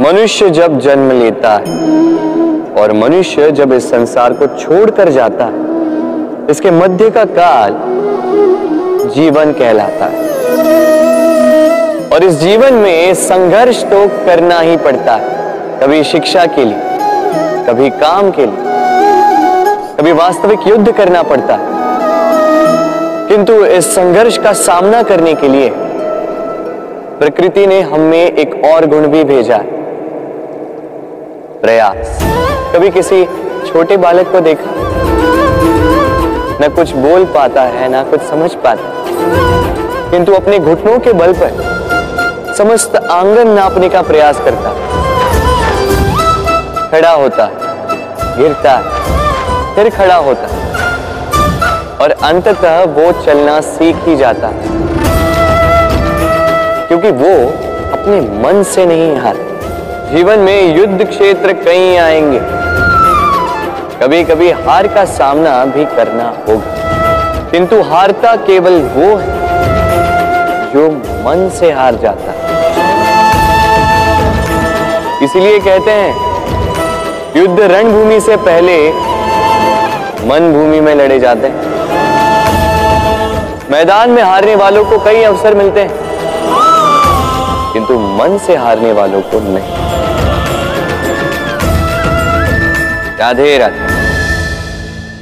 मनुष्य जब जन्म लेता है और मनुष्य जब इस संसार को छोड़कर जाता है, इसके मध्य का काल जीवन कहलाता है। और इस जीवन में संघर्ष तो करना ही पड़ता है, कभी शिक्षा के लिए, कभी काम के लिए, कभी वास्तविक युद्ध करना पड़ता है। किंतु इस संघर्ष का सामना करने के लिए प्रकृति ने हमें एक और गुण भी भेजा है। प्रयास कभी किसी छोटे बालक को देखा, न कुछ बोल पाता है, ना कुछ समझ पाता किंतु अपने घुटनों के बल पर समस्त आँगन नापने का प्रयास करता खड़ा होता गिरता फिर खड़ा होता और अंततः वो चलना सीख ही जाता क्योंकि वो अपने मन से नहीं हार जीवन में युद्ध क्षेत्र कई आएँगे। कभी कभी हार का सामना भी करना होगा। किंतु हारता केवल वो है जो मन से हार जाता है। इसलिए कहते हैं, युद्ध रणभूमि से पहले मन भूमि में लड़े जाते हैं। मैदान में हारने वालों को कई अवसर मिलते हैं। किंतु मन से हारने वालों को नहीं। राधे राधे।